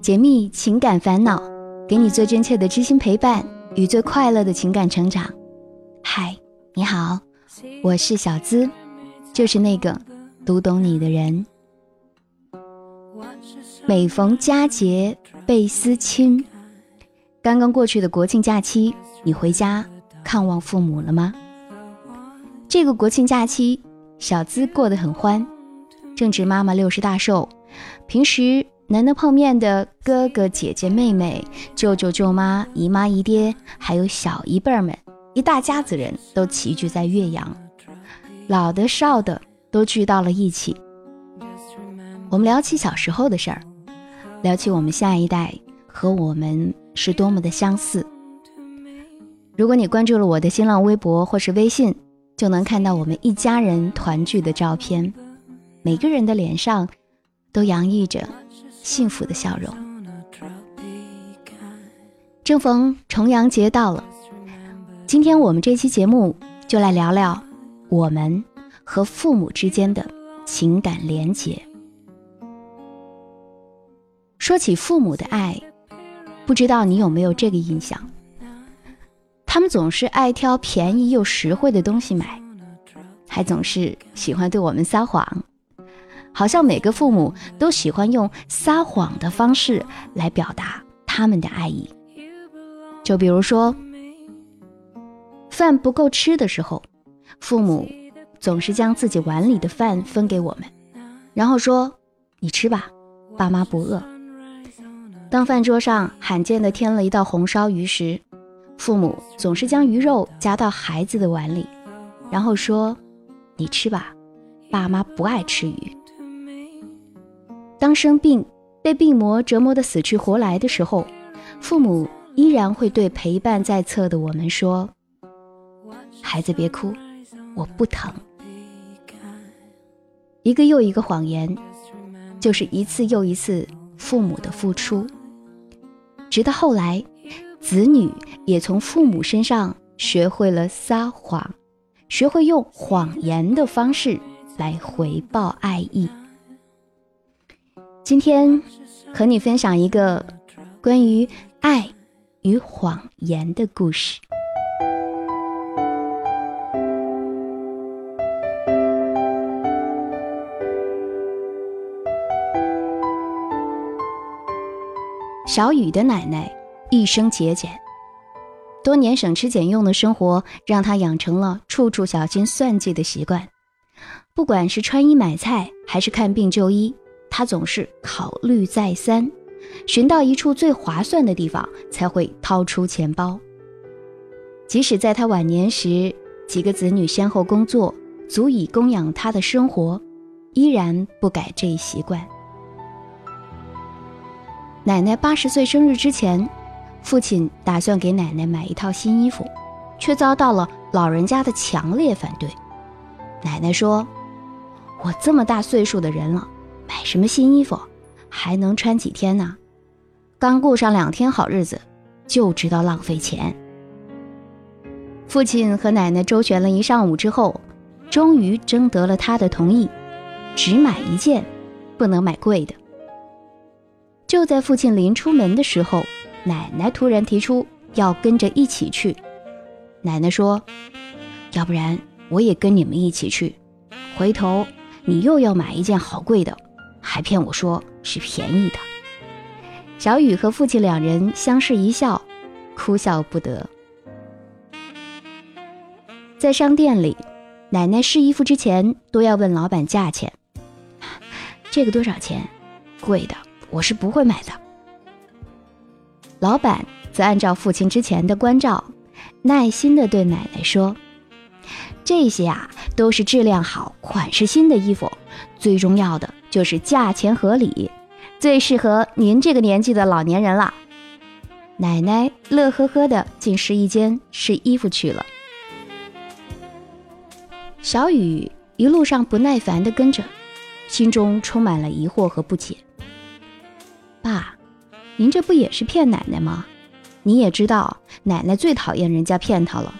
解密情感烦恼，给你最真切的知心陪伴与最快乐的情感成长。嗨，你好，我是小资，就是那个读懂你的人。每逢佳节倍思亲，刚刚过去的国庆假期，你回家看望父母了吗？这个国庆假期，小资过得很欢，正值妈妈六十大寿，平时。难得碰面的哥哥姐姐妹妹、舅舅舅妈、姨妈姨爹，还有小姨辈儿们，一大家子人都齐聚在岳阳，老的少的都聚到了一起。我们聊起小时候的事儿，聊起我们下一代和我们是多么的相似。如果你关注了我的新浪微博或是微信，就能看到我们一家人团聚的照片，每个人的脸上都洋溢着。幸福的笑容。正逢重阳节到了，今天我们这期节目就来聊聊我们和父母之间的情感连结。说起父母的爱，不知道你有没有这个印象？他们总是爱挑便宜又实惠的东西买，还总是喜欢对我们撒谎。好像每个父母都喜欢用撒谎的方式来表达他们的爱意。就比如说，饭不够吃的时候，父母总是将自己碗里的饭分给我们，然后说：“你吃吧，爸妈不饿。”当饭桌上罕见的添了一道红烧鱼时，父母总是将鱼肉夹到孩子的碗里，然后说：“你吃吧，爸妈不爱吃鱼。”当生病被病魔折磨得死去活来的时候，父母依然会对陪伴在侧的我们说：“孩子别哭，我不疼。”一个又一个谎言，就是一次又一次父母的付出。直到后来，子女也从父母身上学会了撒谎，学会用谎言的方式来回报爱意。今天和你分享一个关于爱与谎言的故事。小雨的奶奶一生节俭，多年省吃俭用的生活让她养成了处处小心算计的习惯。不管是穿衣买菜，还是看病就医。他总是考虑再三，寻到一处最划算的地方才会掏出钱包。即使在他晚年时，几个子女先后工作，足以供养他的生活，依然不改这一习惯。奶奶八十岁生日之前，父亲打算给奶奶买一套新衣服，却遭到了老人家的强烈反对。奶奶说：“我这么大岁数的人了。”买什么新衣服，还能穿几天呢？刚过上两天好日子，就知道浪费钱。父亲和奶奶周旋了一上午之后，终于征得了他的同意，只买一件，不能买贵的。就在父亲临出门的时候，奶奶突然提出要跟着一起去。奶奶说：“要不然我也跟你们一起去，回头你又要买一件好贵的。”还骗我说是便宜的。小雨和父亲两人相视一笑，哭笑不得。在商店里，奶奶试衣服之前都要问老板价钱：“这个多少钱？贵的我是不会买的。”老板则按照父亲之前的关照，耐心地对奶奶说：“这些啊，都是质量好、款式新的衣服，最重要的。”就是价钱合理，最适合您这个年纪的老年人了。奶奶乐呵呵的进试衣间试衣服去了。小雨一路上不耐烦的跟着，心中充满了疑惑和不解。爸，您这不也是骗奶奶吗？你也知道，奶奶最讨厌人家骗她了。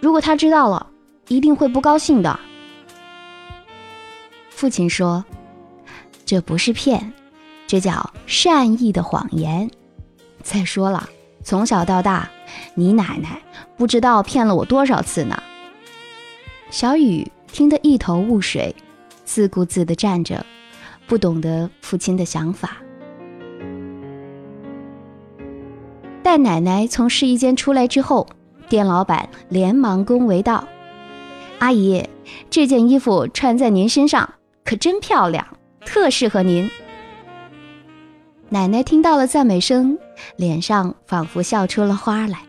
如果她知道了，一定会不高兴的。父亲说。这不是骗，这叫善意的谎言。再说了，从小到大，你奶奶不知道骗了我多少次呢。小雨听得一头雾水，自顾自地站着，不懂得父亲的想法。待奶奶从试衣间出来之后，店老板连忙恭维道：“阿姨，这件衣服穿在您身上可真漂亮，特适合您。”奶奶听到了赞美声，脸上仿佛笑出了花来。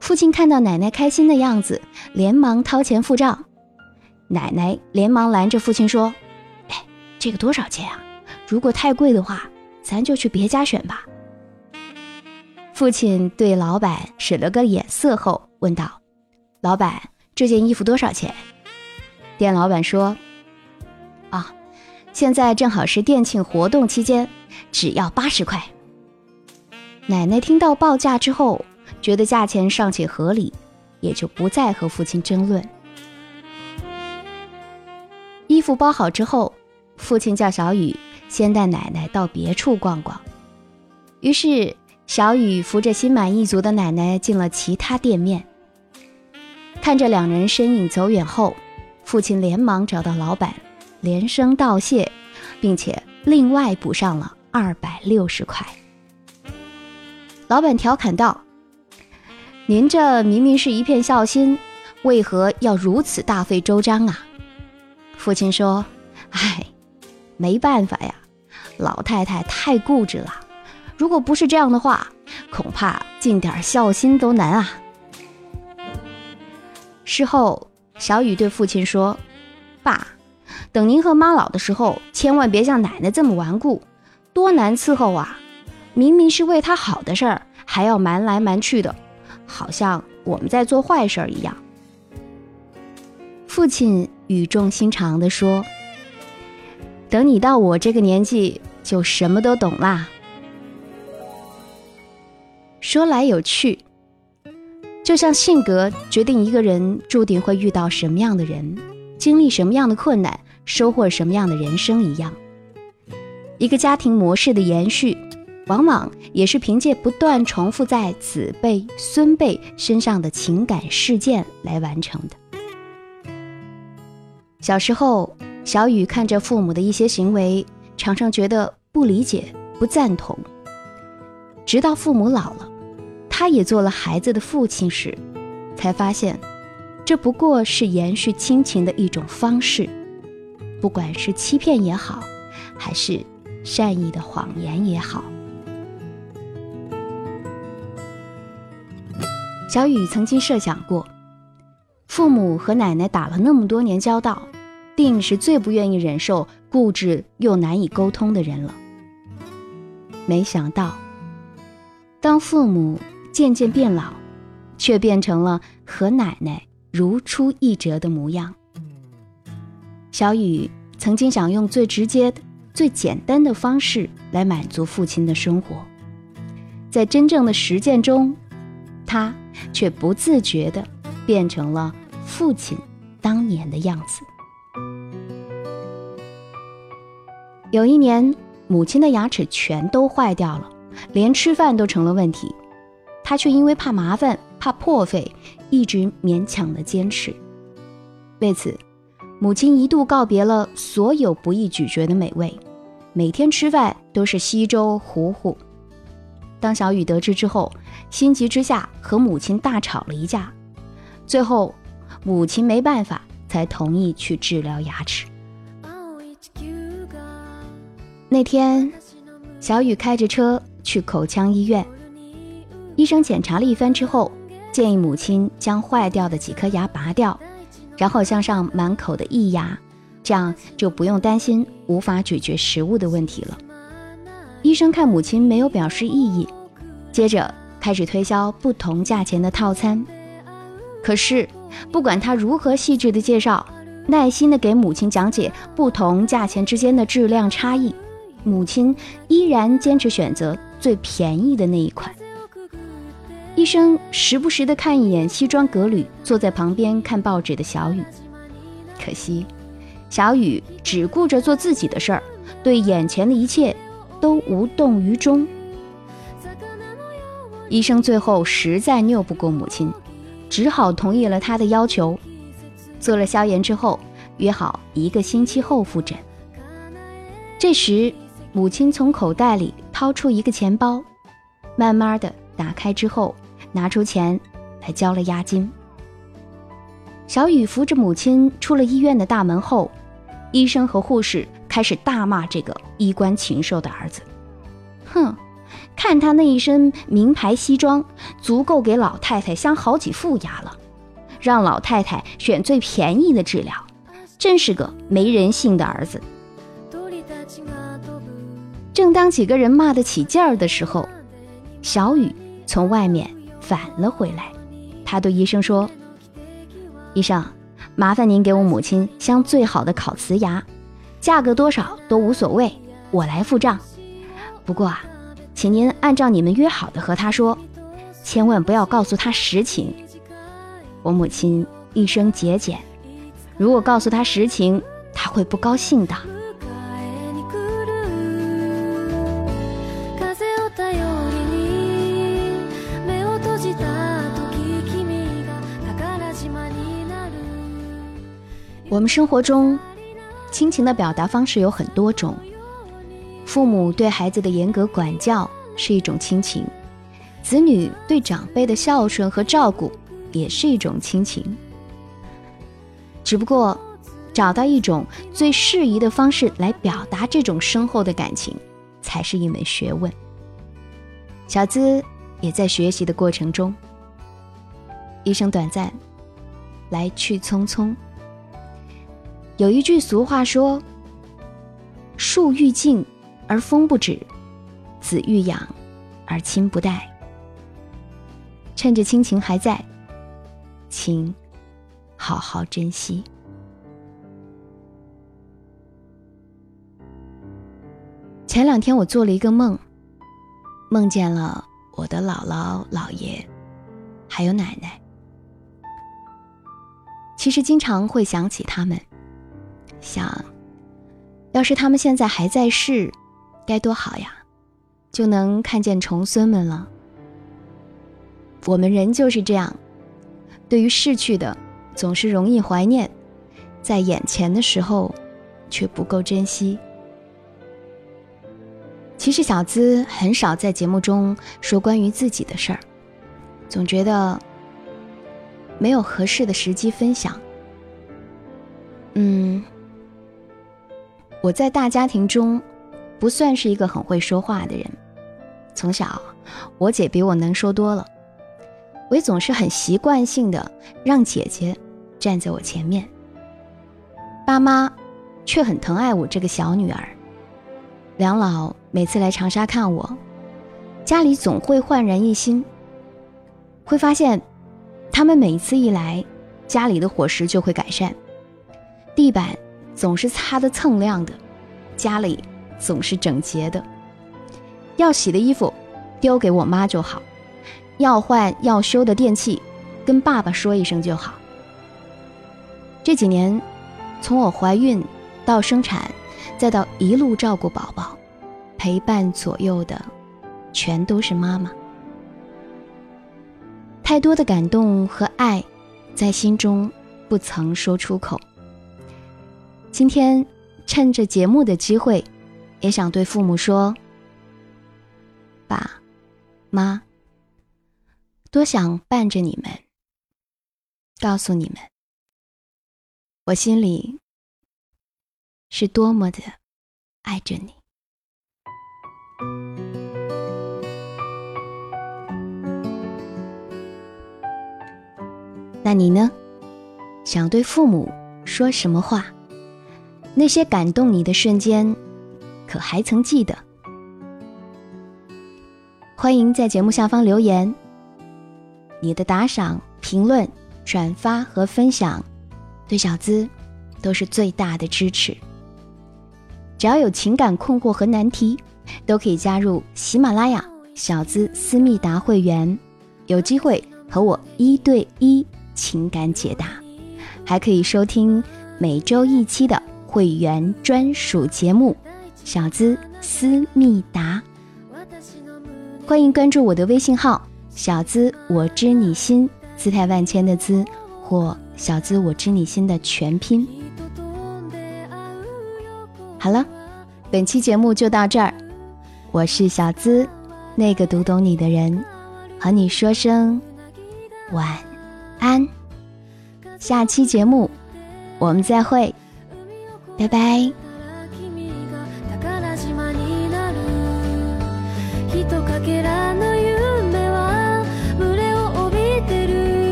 父亲看到奶奶开心的样子，连忙掏钱付账。奶奶连忙拦着父亲说：“哎，这个多少钱啊？如果太贵的话，咱就去别家选吧。”父亲对老板使了个眼色后问道：“老板，这件衣服多少钱？”店老板说：“啊，现在正好是店庆活动期间，只要八十块。”奶奶听到报价之后。觉得价钱尚且合理，也就不再和父亲争论。衣服包好之后，父亲叫小雨先带奶奶到别处逛逛。于是，小雨扶着心满意足的奶奶进了其他店面。看着两人身影走远后，父亲连忙找到老板，连声道谢，并且另外补上了二百六十块。老板调侃道。您这明明是一片孝心，为何要如此大费周章啊？父亲说：“哎，没办法呀，老太太太固执了。如果不是这样的话，恐怕尽点孝心都难啊。”事后，小雨对父亲说：“爸，等您和妈老的时候，千万别像奶奶这么顽固，多难伺候啊！明明是为她好的事儿，还要瞒来瞒去的。”好像我们在做坏事儿一样。父亲语重心长地说：“等你到我这个年纪，就什么都懂啦。”说来有趣，就像性格决定一个人注定会遇到什么样的人，经历什么样的困难，收获什么样的人生一样。一个家庭模式的延续。往往也是凭借不断重复在子辈、孙辈身上的情感事件来完成的。小时候，小雨看着父母的一些行为，常常觉得不理解、不赞同。直到父母老了，他也做了孩子的父亲时，才发现，这不过是延续亲情的一种方式。不管是欺骗也好，还是善意的谎言也好。小雨曾经设想过，父母和奶奶打了那么多年交道，定是最不愿意忍受固执又难以沟通的人了。没想到，当父母渐渐变老，却变成了和奶奶如出一辙的模样。小雨曾经想用最直接、最简单的方式来满足父亲的生活，在真正的实践中，他。却不自觉地变成了父亲当年的样子。有一年，母亲的牙齿全都坏掉了，连吃饭都成了问题。他却因为怕麻烦、怕破费，一直勉强的坚持。为此，母亲一度告别了所有不易咀嚼的美味，每天吃饭都是稀粥糊糊。当小雨得知之后，心急之下和母亲大吵了一架，最后母亲没办法，才同意去治疗牙齿。那天，小雨开着车去口腔医院，医生检查了一番之后，建议母亲将坏掉的几颗牙拔掉，然后镶上满口的义牙，这样就不用担心无法咀嚼食物的问题了。医生看母亲没有表示异议，接着开始推销不同价钱的套餐。可是，不管他如何细致的介绍，耐心的给母亲讲解不同价钱之间的质量差异，母亲依然坚持选择最便宜的那一款。医生时不时的看一眼西装革履坐在旁边看报纸的小雨，可惜，小雨只顾着做自己的事儿，对眼前的一切。都无动于衷。医生最后实在拗不过母亲，只好同意了他的要求。做了消炎之后，约好一个星期后复诊。这时，母亲从口袋里掏出一个钱包，慢慢的打开之后，拿出钱来交了押金。小雨扶着母亲出了医院的大门后，医生和护士开始大骂这个衣冠禽兽的儿子，哼。看他那一身名牌西装，足够给老太太镶好几副牙了。让老太太选最便宜的治疗，真是个没人性的儿子。正当几个人骂得起劲儿的时候，小雨从外面返了回来。他对医生说：“医生，麻烦您给我母亲镶最好的烤瓷牙，价格多少都无所谓，我来付账。不过啊。”请您按照你们约好的和他说，千万不要告诉他实情。我母亲一生节俭，如果告诉他实情，他会不高兴的。我们生活中，亲情的表达方式有很多种。父母对孩子的严格管教是一种亲情，子女对长辈的孝顺和照顾也是一种亲情。只不过，找到一种最适宜的方式来表达这种深厚的感情，才是一门学问。小资也在学习的过程中。一生短暂，来去匆匆。有一句俗话说：“树欲静。”而风不止，子欲养，而亲不待。趁着亲情还在，请好好珍惜。前两天我做了一个梦，梦见了我的姥姥、姥爷，还有奶奶。其实经常会想起他们，想，要是他们现在还在世。该多好呀，就能看见重孙们了。我们人就是这样，对于逝去的总是容易怀念，在眼前的时候却不够珍惜。其实小资很少在节目中说关于自己的事儿，总觉得没有合适的时机分享。嗯，我在大家庭中。不算是一个很会说话的人，从小我姐比我能说多了，我也总是很习惯性的让姐姐站在我前面。爸妈却很疼爱我这个小女儿，两老每次来长沙看我，家里总会焕然一新。会发现，他们每一次一来，家里的伙食就会改善，地板总是擦得锃亮的，家里。总是整洁的，要洗的衣服丢给我妈就好，要换要修的电器跟爸爸说一声就好。这几年，从我怀孕到生产，再到一路照顾宝宝，陪伴左右的全都是妈妈。太多的感动和爱，在心中不曾说出口。今天趁着节目的机会。也想对父母说：“爸妈，多想伴着你们，告诉你们，我心里是多么的爱着你。那你呢？想对父母说什么话？那些感动你的瞬间。”可还曾记得？欢迎在节目下方留言。你的打赏、评论、转发和分享，对小资都是最大的支持。只要有情感困惑和难题，都可以加入喜马拉雅小资思密达会员，有机会和我一对一情感解答，还可以收听每周一期的会员专属节目。小资思密达。欢迎关注我的微信号“小资我知你心”，姿态万千的“资”或“小资我知你心”的全拼。好了，本期节目就到这儿。我是小资，那个读懂你的人，和你说声晚安。下期节目我们再会，拜拜。人かけらない